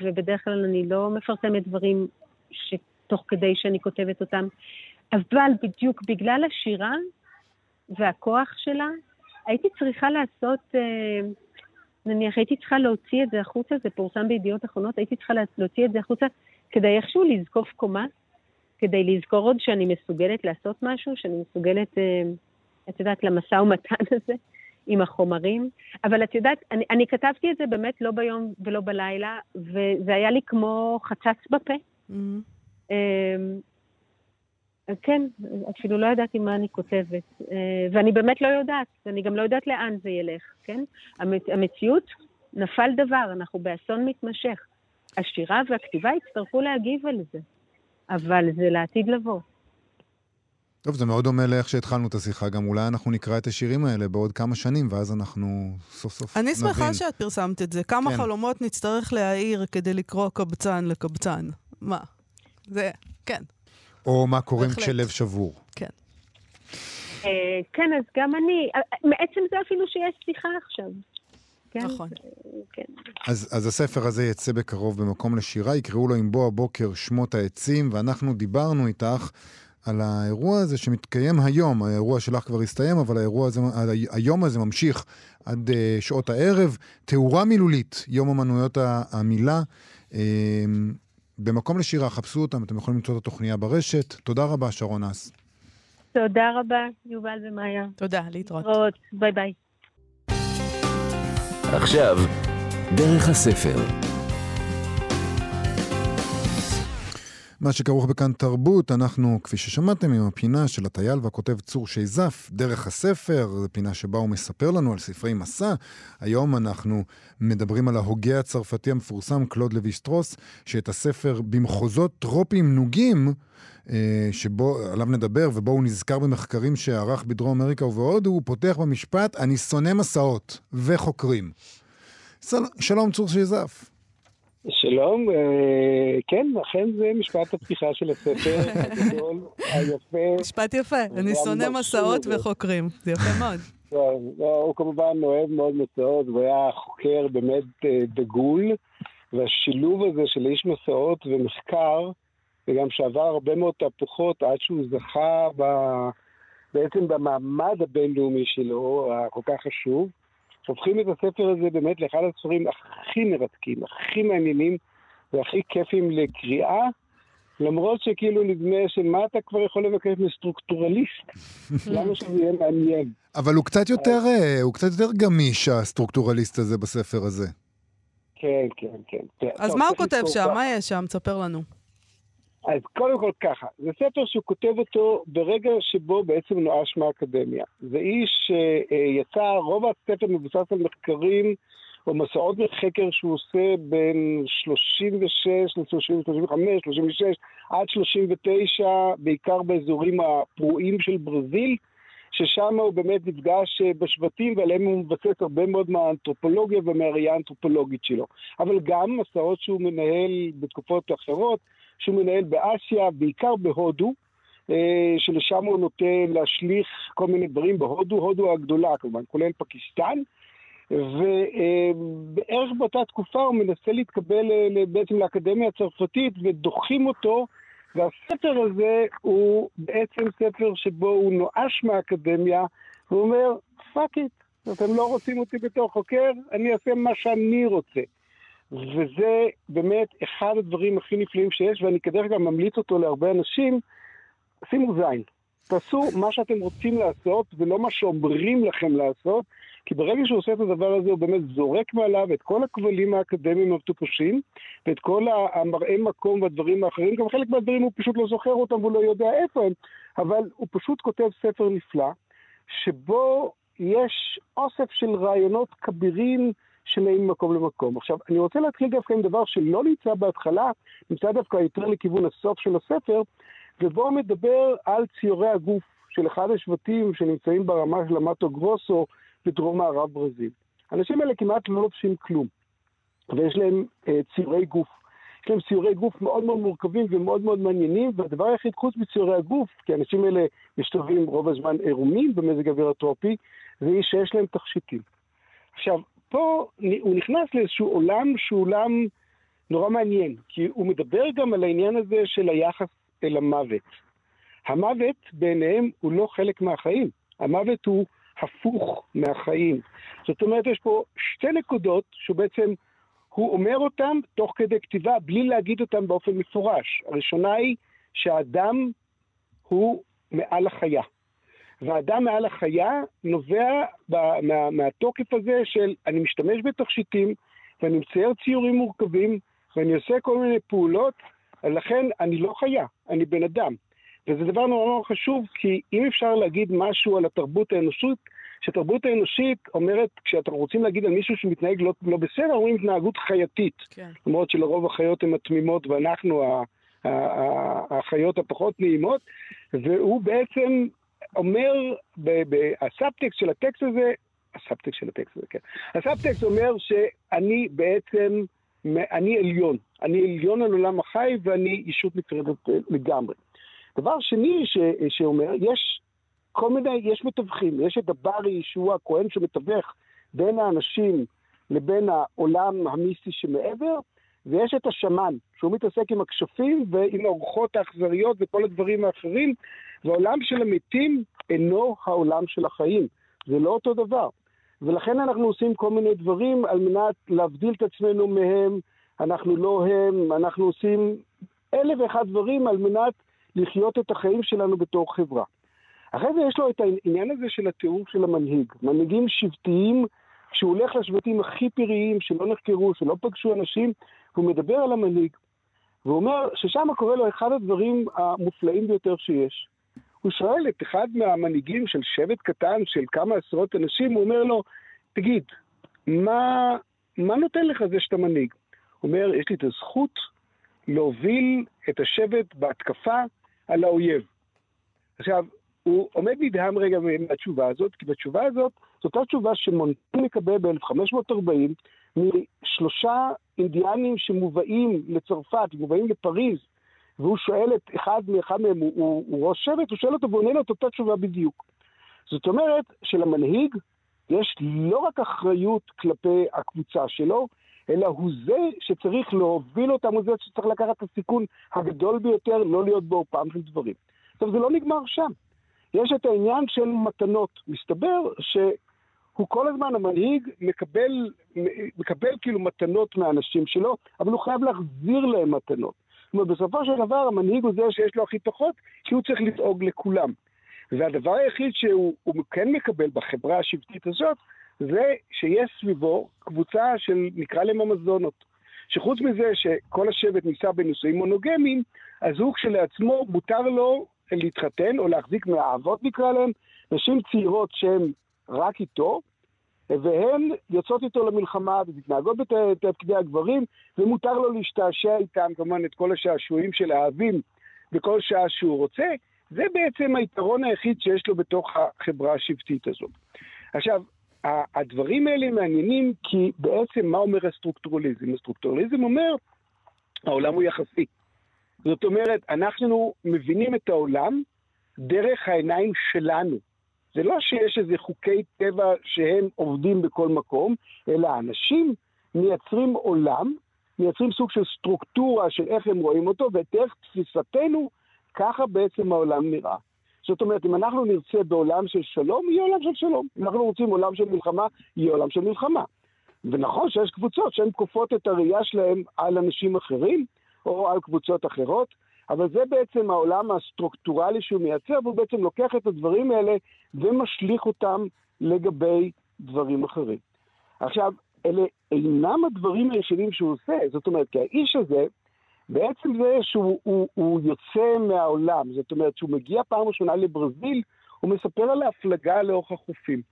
ובדרך כלל אני לא מפרסמת דברים שתוך כדי שאני כותבת אותם. אבל בדיוק בגלל השירה והכוח שלה, הייתי צריכה לעשות, אה, נניח הייתי צריכה להוציא את זה החוצה, זה פורסם בידיעות אחרונות, הייתי צריכה להוציא את זה החוצה כדי איכשהו לזקוף קומה, כדי לזכור עוד שאני מסוגלת לעשות משהו, שאני מסוגלת, אה, את יודעת, למשא ומתן הזה עם החומרים. אבל את יודעת, אני, אני כתבתי את זה באמת לא ביום ולא בלילה, וזה היה לי כמו חצץ בפה. Mm-hmm. כן, אפילו לא ידעתי מה אני כותבת. אה, ואני באמת לא יודעת, ואני גם לא יודעת לאן זה ילך, כן? המציאות, נפל דבר, אנחנו באסון מתמשך. השירה והכתיבה יצטרכו להגיב על זה, אבל זה לעתיד לבוא. טוב, זה מאוד דומה לאיך שהתחלנו את השיחה. גם אולי אנחנו נקרא את השירים האלה בעוד כמה שנים, ואז אנחנו סוף סוף נבין. אני שמחה שאת פרסמת את זה. כמה כן. חלומות נצטרך להעיר כדי לקרוא קבצן לקבצן? מה? זה, כן. או מה קוראים כשלב שבור. כן. אה, כן, אז גם אני, אה, מעצם זה אפילו שיש שיחה עכשיו. כן? נכון. כן. אז, אז הספר הזה יצא בקרוב במקום לשירה, יקראו לו עם בוא הבוקר שמות העצים, ואנחנו דיברנו איתך על האירוע הזה שמתקיים היום. האירוע שלך כבר הסתיים, אבל האירוע הזה, היום הזה ממשיך עד uh, שעות הערב. תאורה מילולית, יום אמנויות המילה. Uh, במקום לשירה, חפשו אותם, אתם יכולים למצוא את התוכניה ברשת. תודה רבה, שרון אס. תודה רבה, יובל ומאיה. תודה, להתראות. להתראות, ביי ביי. עכשיו, דרך הספר. מה שכרוך בכאן תרבות, אנחנו, כפי ששמעתם, עם הפינה של הטייל והכותב צור שייזף, דרך הספר, זו פינה שבה הוא מספר לנו על ספרי מסע. היום אנחנו מדברים על ההוגה הצרפתי המפורסם, קלוד לוי סטרוס, שאת הספר במחוזות טרופיים נוגים, אה, שבו, עליו נדבר, ובו הוא נזכר במחקרים שערך בדרום אמריקה ובהודו, הוא פותח במשפט, אני שונא מסעות וחוקרים. שלום צור שייזף. שלום, אה, כן, אכן זה משפט הפתיחה של הספר הגדול, היפה. משפט יפה, אני שונא מסעות וחוקרים, זה יפה מאוד. לא, הוא כמובן אוהב מאוד מסעות, הוא היה חוקר באמת אה, דגול, והשילוב הזה של איש מסעות ומחקר, וגם שעבר הרבה מאוד תהפוכות עד שהוא זכה ב... בעצם במעמד הבינלאומי שלו, הכל כך חשוב. הופכים את הספר הזה באמת לאחד הספרים הכי מרתקים, הכי מעניינים והכי כיפים לקריאה, למרות שכאילו נדמה שמה אתה כבר יכול לבקש מסטרוקטורליסט? למה שזה יהיה מעניין? אבל הוא קצת יותר, אה, הוא קצת יותר גמיש, הסטרוקטורליסט הזה בספר הזה. כן, כן, כן. אז מה הוא כותב שם? מה יש שם? תספר לנו. אז קודם כל ככה, זה ספר שהוא כותב אותו ברגע שבו בעצם נואש מהאקדמיה. זה איש שיצא, רוב הספר מבוסס על מחקרים או מסעות מחקר שהוא עושה בין 36 ל-35, 36 עד 39, בעיקר באזורים הפרועים של ברזיל, ששם הוא באמת נפגש בשבטים ועליהם הוא מבסס הרבה מאוד מהאנתרופולוגיה ומהראייה האנתרופולוגית שלו. אבל גם מסעות שהוא מנהל בתקופות אחרות, שהוא מנהל באסיה, בעיקר בהודו, אה, שלשם הוא נוטה להשליך כל מיני דברים בהודו, הודו הגדולה כמובן, כולל פקיסטן. ובערך באותה תקופה הוא מנסה להתקבל אה, בעצם לאקדמיה הצרפתית ודוחים אותו, והספר הזה הוא בעצם ספר שבו הוא נואש מהאקדמיה, והוא אומר, fuck it, אתם לא רוצים אותי בתור חוקר, אני אעשה מה שאני רוצה. וזה באמת אחד הדברים הכי נפלאים שיש, ואני כדרך אגב ממליץ אותו להרבה אנשים, שימו זין. תעשו מה שאתם רוצים לעשות, ולא מה שאומרים לכם לעשות, כי ברגע שהוא עושה את הדבר הזה, הוא באמת זורק מעליו את כל הכבלים האקדמיים המטופשים, ואת כל המראה מקום והדברים האחרים, גם חלק מהדברים הוא פשוט לא זוכר אותם והוא לא יודע איפה הם, אבל הוא פשוט כותב ספר נפלא, שבו יש אוסף של רעיונות כבירים, שנעים ממקום למקום. עכשיו, אני רוצה להתחיל דווקא עם דבר שלא נמצא בהתחלה, נמצא דווקא יותר לכיוון הסוף של הספר, ובו מדבר על ציורי הגוף של אחד השבטים שנמצאים ברמה של המטו גרוסו בדרום מערב ברזיל. האנשים האלה כמעט לא לובשים כלום, ויש להם אה, ציורי גוף. יש להם ציורי גוף מאוד מאוד מורכבים ומאוד מאוד מעניינים, והדבר היחיד חוץ מציורי הגוף, כי האנשים האלה מסתובבים רוב הזמן עירומים במזג אוויר הטרופי, זה שיש להם תכשיטים. עכשיו, פה הוא נכנס לאיזשהו עולם שהוא עולם נורא מעניין, כי הוא מדבר גם על העניין הזה של היחס אל המוות. המוות בעיניהם הוא לא חלק מהחיים, המוות הוא הפוך מהחיים. זאת אומרת, יש פה שתי נקודות שבעצם הוא אומר אותן תוך כדי כתיבה בלי להגיד אותן באופן מפורש. הראשונה היא שהאדם הוא מעל החיה. והאדם מעל החיה נובע מה, מהתוקף הזה של אני משתמש בתכשיטים ואני מצייר ציורים מורכבים ואני עושה כל מיני פעולות, לכן אני לא חיה, אני בן אדם. וזה דבר נורא נורא חשוב, כי אם אפשר להגיד משהו על התרבות האנושית, שהתרבות האנושית אומרת, כשאתם רוצים להגיד על מישהו שמתנהג לא, לא בסדר, אומרים התנהגות חייתית. כן. למרות שלרוב החיות הן התמימות ואנחנו החיות הפחות נעימות, והוא בעצם אומר, הסאבטקסט של הטקסט הזה, הסאבטקסט של הטקסט הזה, כן. הסאבטקסט אומר שאני בעצם, אני עליון. אני עליון על עולם החי ואני אישות נפרדת אה, לגמרי. דבר שני ש, שאומר, יש כל מיני, יש מתווכים, יש את הברי שהוא הכהן שמתווך בין האנשים לבין העולם המיסטי שמעבר, ויש את השמן, שהוא מתעסק עם הכשפים ועם האורחות האכזריות וכל הדברים האחרים, והעולם של המתים אינו העולם של החיים. זה לא אותו דבר. ולכן אנחנו עושים כל מיני דברים על מנת להבדיל את עצמנו מהם, אנחנו לא הם, אנחנו עושים אלף ואחד דברים על מנת לחיות את החיים שלנו בתור חברה. אחרי זה יש לו את העניין הזה של התיאור של המנהיג. מנהיגים שבטיים, כשהוא הולך לשבטים הכי פראיים, שלא נחקרו, שלא פגשו אנשים, והוא מדבר על המנהיג. והוא אומר ששם קורה לו אחד הדברים המופלאים ביותר שיש. הוא שואל את אחד מהמנהיגים של שבט קטן של כמה עשרות אנשים, הוא אומר לו, תגיד, מה, מה נותן לך זה שאתה מנהיג? הוא אומר, יש לי את הזכות להוביל את השבט בהתקפה על האויב. עכשיו, הוא עומד נדהם רגע מהתשובה הזאת, כי בתשובה הזאת, זאת אותה תשובה שמונטי מקבל ב-1540 משלושה אינדיאנים שמובאים לצרפת, מובאים לפריז, והוא שואל את אחד מאחד מהם, הוא, הוא, הוא ראש שבט, הוא שואל אותו ועונה לו את אותה תשובה בדיוק. זאת אומרת שלמנהיג יש לא רק אחריות כלפי הקבוצה שלו, אלא הוא זה שצריך להוביל אותם, הוא זה שצריך לקחת את הסיכון הגדול ביותר, לא להיות בו פעם של דברים. עכשיו, זה לא נגמר שם. יש את העניין של מתנות. מסתבר שהוא כל הזמן, המנהיג, מקבל, מקבל כאילו מתנות מהאנשים שלו, אבל הוא חייב להחזיר להם מתנות. זאת אומרת, בסופו של דבר המנהיג הוא זה שיש לו הכי פחות, כי הוא צריך לדאוג לכולם. והדבר היחיד שהוא כן מקבל בחברה השבטית הזאת, זה שיש סביבו קבוצה של, נקרא להם המזונות. שחוץ מזה שכל השבט נישא בנישואים מונוגמיים, אז הוא כשלעצמו מותר לו להתחתן או להחזיק מהאהבות נקרא להם, נשים צעירות שהן רק איתו, והן יוצאות איתו למלחמה ומתנהגות בתפקידי הגברים, ומותר לו להשתעשע איתם, כמובן, את כל השעשועים של האהבים בכל שעה שהוא רוצה. זה בעצם היתרון היחיד שיש לו בתוך החברה השבטית הזאת. עכשיו, הדברים האלה מעניינים כי בעצם מה אומר הסטרוקטורליזם? הסטרוקטורליזם אומר, העולם הוא יחסי. זאת אומרת, אנחנו מבינים את העולם דרך העיניים שלנו. זה לא שיש איזה חוקי טבע שהם עובדים בכל מקום, אלא אנשים מייצרים עולם, מייצרים סוג של סטרוקטורה של איך הם רואים אותו, ודרך תפיסתנו, ככה בעצם העולם נראה. זאת אומרת, אם אנחנו נרצה בעולם של שלום, יהיה עולם של שלום. אם אנחנו רוצים עולם של מלחמה, יהיה עולם של מלחמה. ונכון שיש קבוצות שהן כופות את הראייה שלהן על אנשים אחרים, או על קבוצות אחרות, אבל זה בעצם העולם הסטרוקטורלי שהוא מייצר, והוא בעצם לוקח את הדברים האלה ומשליך אותם לגבי דברים אחרים. עכשיו, אלה אינם הדברים הישנים שהוא עושה, זאת אומרת, כי האיש הזה, בעצם זה שהוא הוא, הוא יוצא מהעולם, זאת אומרת, שהוא מגיע פעם ראשונה לברזיל, הוא מספר על ההפלגה לאורך החופים.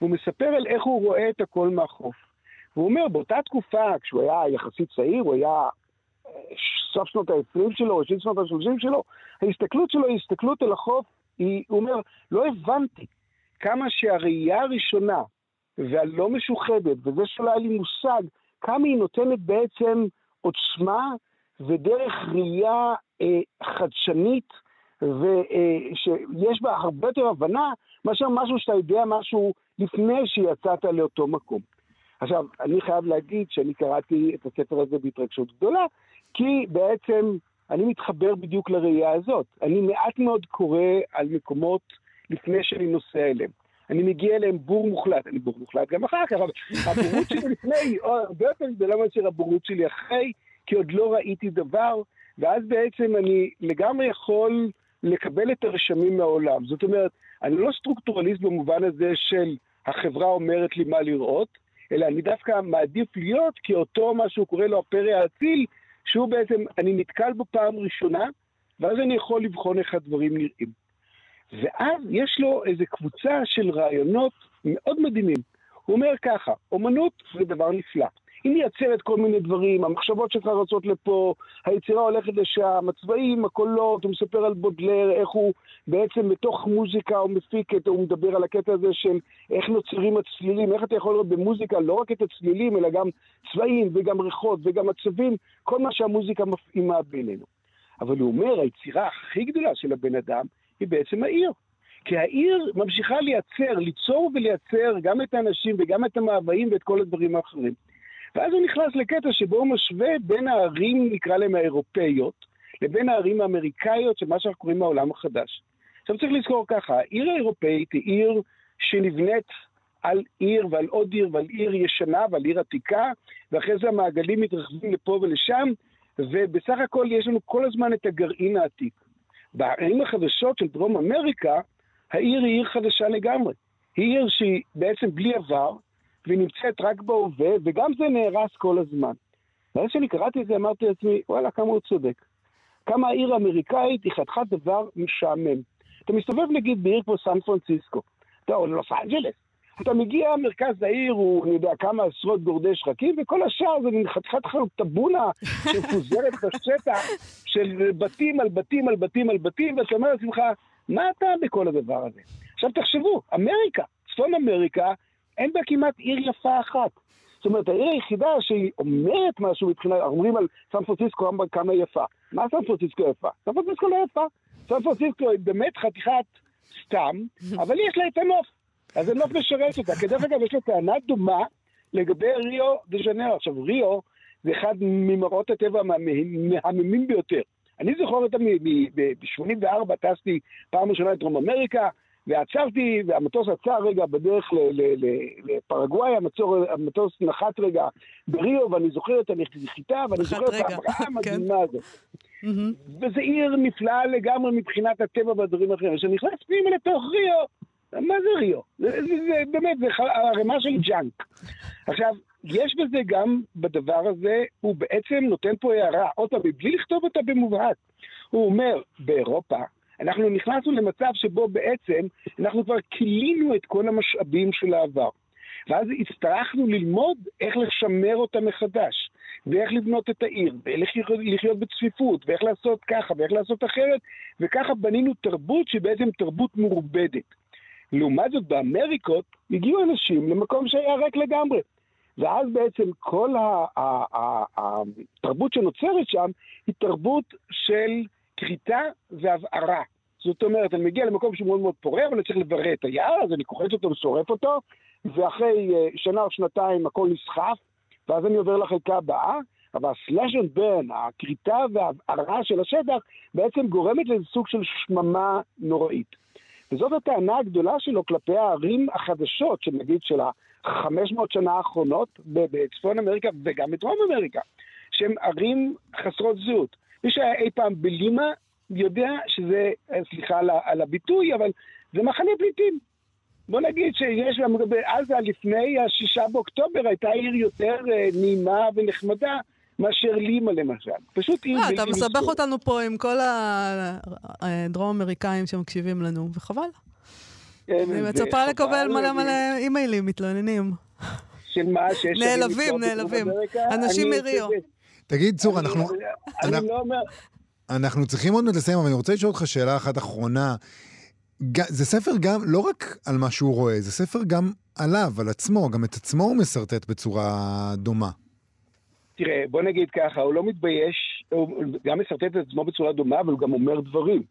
והוא מספר על איך הוא רואה את הכל מהחוף. והוא אומר, באותה תקופה, כשהוא היה יחסית צעיר, הוא היה סוף שנות ה-20 שלו, ראשית שנות ה-30 שלו, ההסתכלות שלו היא הסתכלות אל החוף, היא, הוא אומר, לא הבנתי כמה שהראייה הראשונה והלא משוחדת, וזה שלא היה לי מושג, כמה היא נותנת בעצם עוצמה ודרך ראייה אה, חדשנית, ושיש אה, בה הרבה יותר הבנה מאשר משהו שאתה יודע משהו לפני שיצאת לאותו מקום. עכשיו, אני חייב להגיד שאני קראתי את הספר הזה בהתרגשות גדולה, כי בעצם אני מתחבר בדיוק לראייה הזאת. אני מעט מאוד קורא על מקומות לפני שאני נוסע אליהם. אני מגיע אליהם בור מוחלט, אני בור מוחלט גם אחר כך, אבל הבורות שלי לפני היא הרבה יותר גדולה מאשר הבורות שלי אחרי, כי עוד לא ראיתי דבר, ואז בעצם אני לגמרי יכול לקבל את הרשמים מהעולם. זאת אומרת, אני לא סטרוקטורליסט במובן הזה של החברה אומרת לי מה לראות, אלא אני דווקא מעדיף להיות כאותו, מה שהוא קורא לו הפרא האציל, שהוא בעצם, אני נתקל בו פעם ראשונה, ואז אני יכול לבחון איך הדברים נראים. ואז יש לו איזו קבוצה של רעיונות מאוד מדהימים. הוא אומר ככה, אומנות זה דבר נפלא. היא מייצרת כל מיני דברים, המחשבות שלך רצות לפה, היצירה הולכת לשם, הצבעים, הקולות, הוא מספר על בודלר, איך הוא בעצם בתוך מוזיקה הוא מפיק את, הוא מדבר על הקטע הזה של איך נוצרים הצלילים, איך אתה יכול לראות במוזיקה לא רק את הצלילים, אלא גם צבעים וגם ריחות וגם עצבים, כל מה שהמוזיקה מפעימה בינינו. אבל הוא אומר, היצירה הכי גדולה של הבן אדם היא בעצם העיר. כי העיר ממשיכה לייצר, ליצור ולייצר גם את האנשים וגם את המאוויים ואת כל הדברים האחרים. ואז הוא נכנס לקטע שבו הוא משווה בין הערים, נקרא להן האירופאיות, לבין הערים האמריקאיות של מה שאנחנו קוראים העולם החדש. עכשיו צריך לזכור ככה, העיר האירופאית היא עיר שנבנית על עיר ועל עוד עיר ועל עיר ישנה ועל עיר עתיקה, ואחרי זה המעגלים מתרחבים לפה ולשם, ובסך הכל יש לנו כל הזמן את הגרעין העתיק. בערים החדשות של דרום אמריקה, העיר היא עיר חדשה לגמרי. היא עיר שהיא בעצם בלי עבר, והיא נמצאת רק בהווה, וגם זה נהרס כל הזמן. ואז כשאני קראתי את זה אמרתי לעצמי, וואלה, כמה הוא צודק. כמה העיר האמריקאית היא חתיכת דבר משעמם. אתה מסתובב נגיד בעיר כמו סן פרנסיסקו, אתה או לוס אנג'לס, אתה מגיע, מרכז העיר הוא, אני יודע, כמה עשרות גורדי שחקים, וכל השאר זה מין חתיכת טבונה שמפוזרת בשטח של בתים על בתים על בתים על בתים, ואתה אומר לעצמך, מה אתה בכל הדבר הזה? עכשיו תחשבו, אמריקה, צפון אמריקה, אין בה כמעט עיר יפה אחת. זאת אומרת, העיר היחידה שהיא אומרת משהו מבחינת, אומרים על סן פרנסיסקו כמה יפה. מה סן פרנסיסקו יפה? סן פרנסיסקו לא יפה. סן פרנסיסקו היא באמת חתיכת סתם, אבל יש לה את הנוף. אז הנוף משרת אותה. כדרך אגב, יש לה טענה דומה לגבי ריו דה ז'נרו. עכשיו, ריו זה אחד ממראות הטבע המהממים ביותר. אני זוכר אותה ב-84, טסתי פעם ראשונה לדרום אמריקה, ועצרתי, והמטוס עצר רגע בדרך לפרגוואי, המטוס נחת רגע בריו, ואני זוכר את הנחיתה, ואני זוכר את ההבראה כן. המדהימה הזאת. וזה עיר נפלאה לגמרי מבחינת הטבע והדברים האחרים. כשאני נכנס פנימה לתוך ריו, מה זה ריו? זה, זה, זה באמת, זה ערימה של ג'אנק. עכשיו, יש בזה גם, בדבר הזה, הוא בעצם נותן פה הערה, עוד פעם, מבלי לכתוב אותה במובהק. הוא אומר, באירופה, אנחנו נכנסנו למצב שבו בעצם אנחנו כבר כילינו את כל המשאבים של העבר. ואז הצטרכנו ללמוד איך לשמר אותה מחדש, ואיך לבנות את העיר, ואיך לחיות בצפיפות, ואיך לעשות ככה, ואיך לעשות אחרת, וככה בנינו תרבות שהיא בעצם תרבות מעובדת. לעומת זאת, באמריקות הגיעו אנשים למקום שהיה ריק לגמרי. ואז בעצם כל התרבות שנוצרת שם היא תרבות של כריתה והבערה. זאת אומרת, אני מגיע למקום שהוא מאוד מאוד פורה, אבל אני צריך לברא את היער, אז אני קוחץ אותו ושורף אותו, ואחרי uh, שנה או שנתיים הכל נסחף, ואז אני עובר לחלקה הבאה, אבל הסלאש אנד ברן, הכריתה וההבערה של השטח, בעצם גורמת לאיזה סוג של שממה נוראית. וזאת הטענה הגדולה שלו כלפי הערים החדשות, שנגיד של ה-500 שנה האחרונות בצפון אמריקה וגם בדרום אמריקה, שהן ערים חסרות זהות. מי שהיה אי פעם בלימה יודע שזה, סליחה על הביטוי, אבל זה מחנה פליטים. בוא נגיד שיש גם בעזה לפני השישה באוקטובר הייתה עיר יותר אה, נעימה ונחמדה מאשר לימה למשל. פשוט עיר בלתי אתה מסבך אותנו פה עם כל הדרום אמריקאים שמקשיבים לנו, וחבל. אני מצפה לקבל מלא מלא אימיילים מתלוננים. של מה? שיש... נעלבים, נעלבים. אנשים מריו. תגיד, צור, אנחנו... אני לא אומר... אנחנו צריכים עוד מעט לסיים, אבל אני רוצה לשאול אותך שאלה אחת אחרונה. זה ספר גם, לא רק על מה שהוא רואה, זה ספר גם עליו, על עצמו, גם את עצמו הוא משרטט בצורה דומה. תראה, בוא נגיד ככה, הוא לא מתבייש, הוא גם משרטט את עצמו בצורה דומה, אבל הוא גם אומר דברים.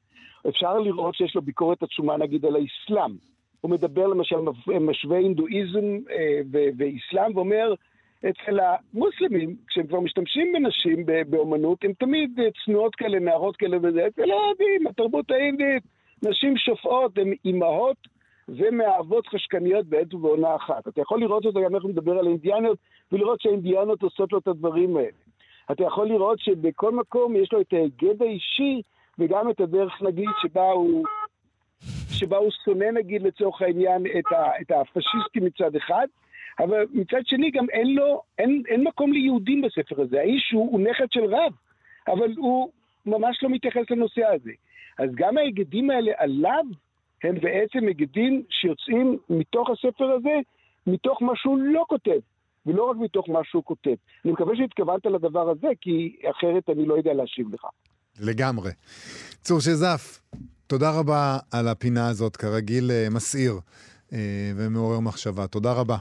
אפשר לראות שיש לו ביקורת עצומה נגיד על האסלאם. הוא מדבר למשל, משווה הינדואיזם אה, ואסלאם, ואומר, אצל המוסלמים, כשהם כבר משתמשים בנשים באומנות, הן תמיד אה, צנועות כאלה, נערות כאלה וזה. אצל הערבים, התרבות האינדית, נשים שופעות, הן אימהות ומאהבות חשקניות בעת ובעונה אחת. אתה יכול לראות אותה גם איך הוא מדבר על אינדיאניות, ולראות שהאינדיאנות עושות לו את הדברים האלה. אתה יכול לראות שבכל מקום יש לו את ההיגד האישי, וגם את הדרך, נגיד, שבה הוא... שבה הוא שונא נגיד לצורך העניין את, ה, את הפשיסטים מצד אחד, אבל מצד שני גם אין לו, אין, אין מקום ליהודים בספר הזה. האיש הוא, הוא נכד של רב, אבל הוא ממש לא מתייחס לנושא הזה. אז גם ההיגדים האלה עליו הם בעצם היגדים שיוצאים מתוך הספר הזה, מתוך מה שהוא לא כותב, ולא רק מתוך מה שהוא כותב. אני מקווה שהתכוונת לדבר הזה, כי אחרת אני לא יודע להשיב לך. לגמרי. צור שזף, תודה רבה על הפינה הזאת, כרגיל אה, מסעיר אה, ומעורר מחשבה. תודה רבה.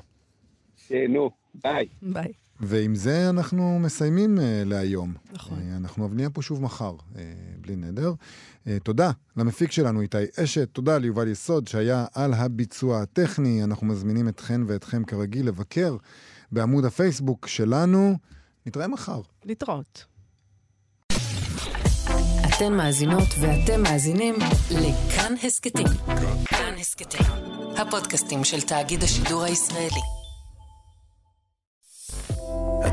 אה, נו, ביי. ביי. ועם זה אנחנו מסיימים uh, להיום. נכון. Uh, אנחנו נהיה פה שוב מחר, uh, בלי נדר. Uh, תודה למפיק שלנו איתי אשת, תודה ליובל יסוד שהיה על הביצוע הטכני. אנחנו מזמינים אתכן ואתכם כרגיל לבקר בעמוד הפייסבוק שלנו. נתראה מחר. להתראות. אתן מאזינות ואתם מאזינים לכאן הסכתים. כאן הסכתים, הפודקאסטים של תאגיד השידור הישראלי.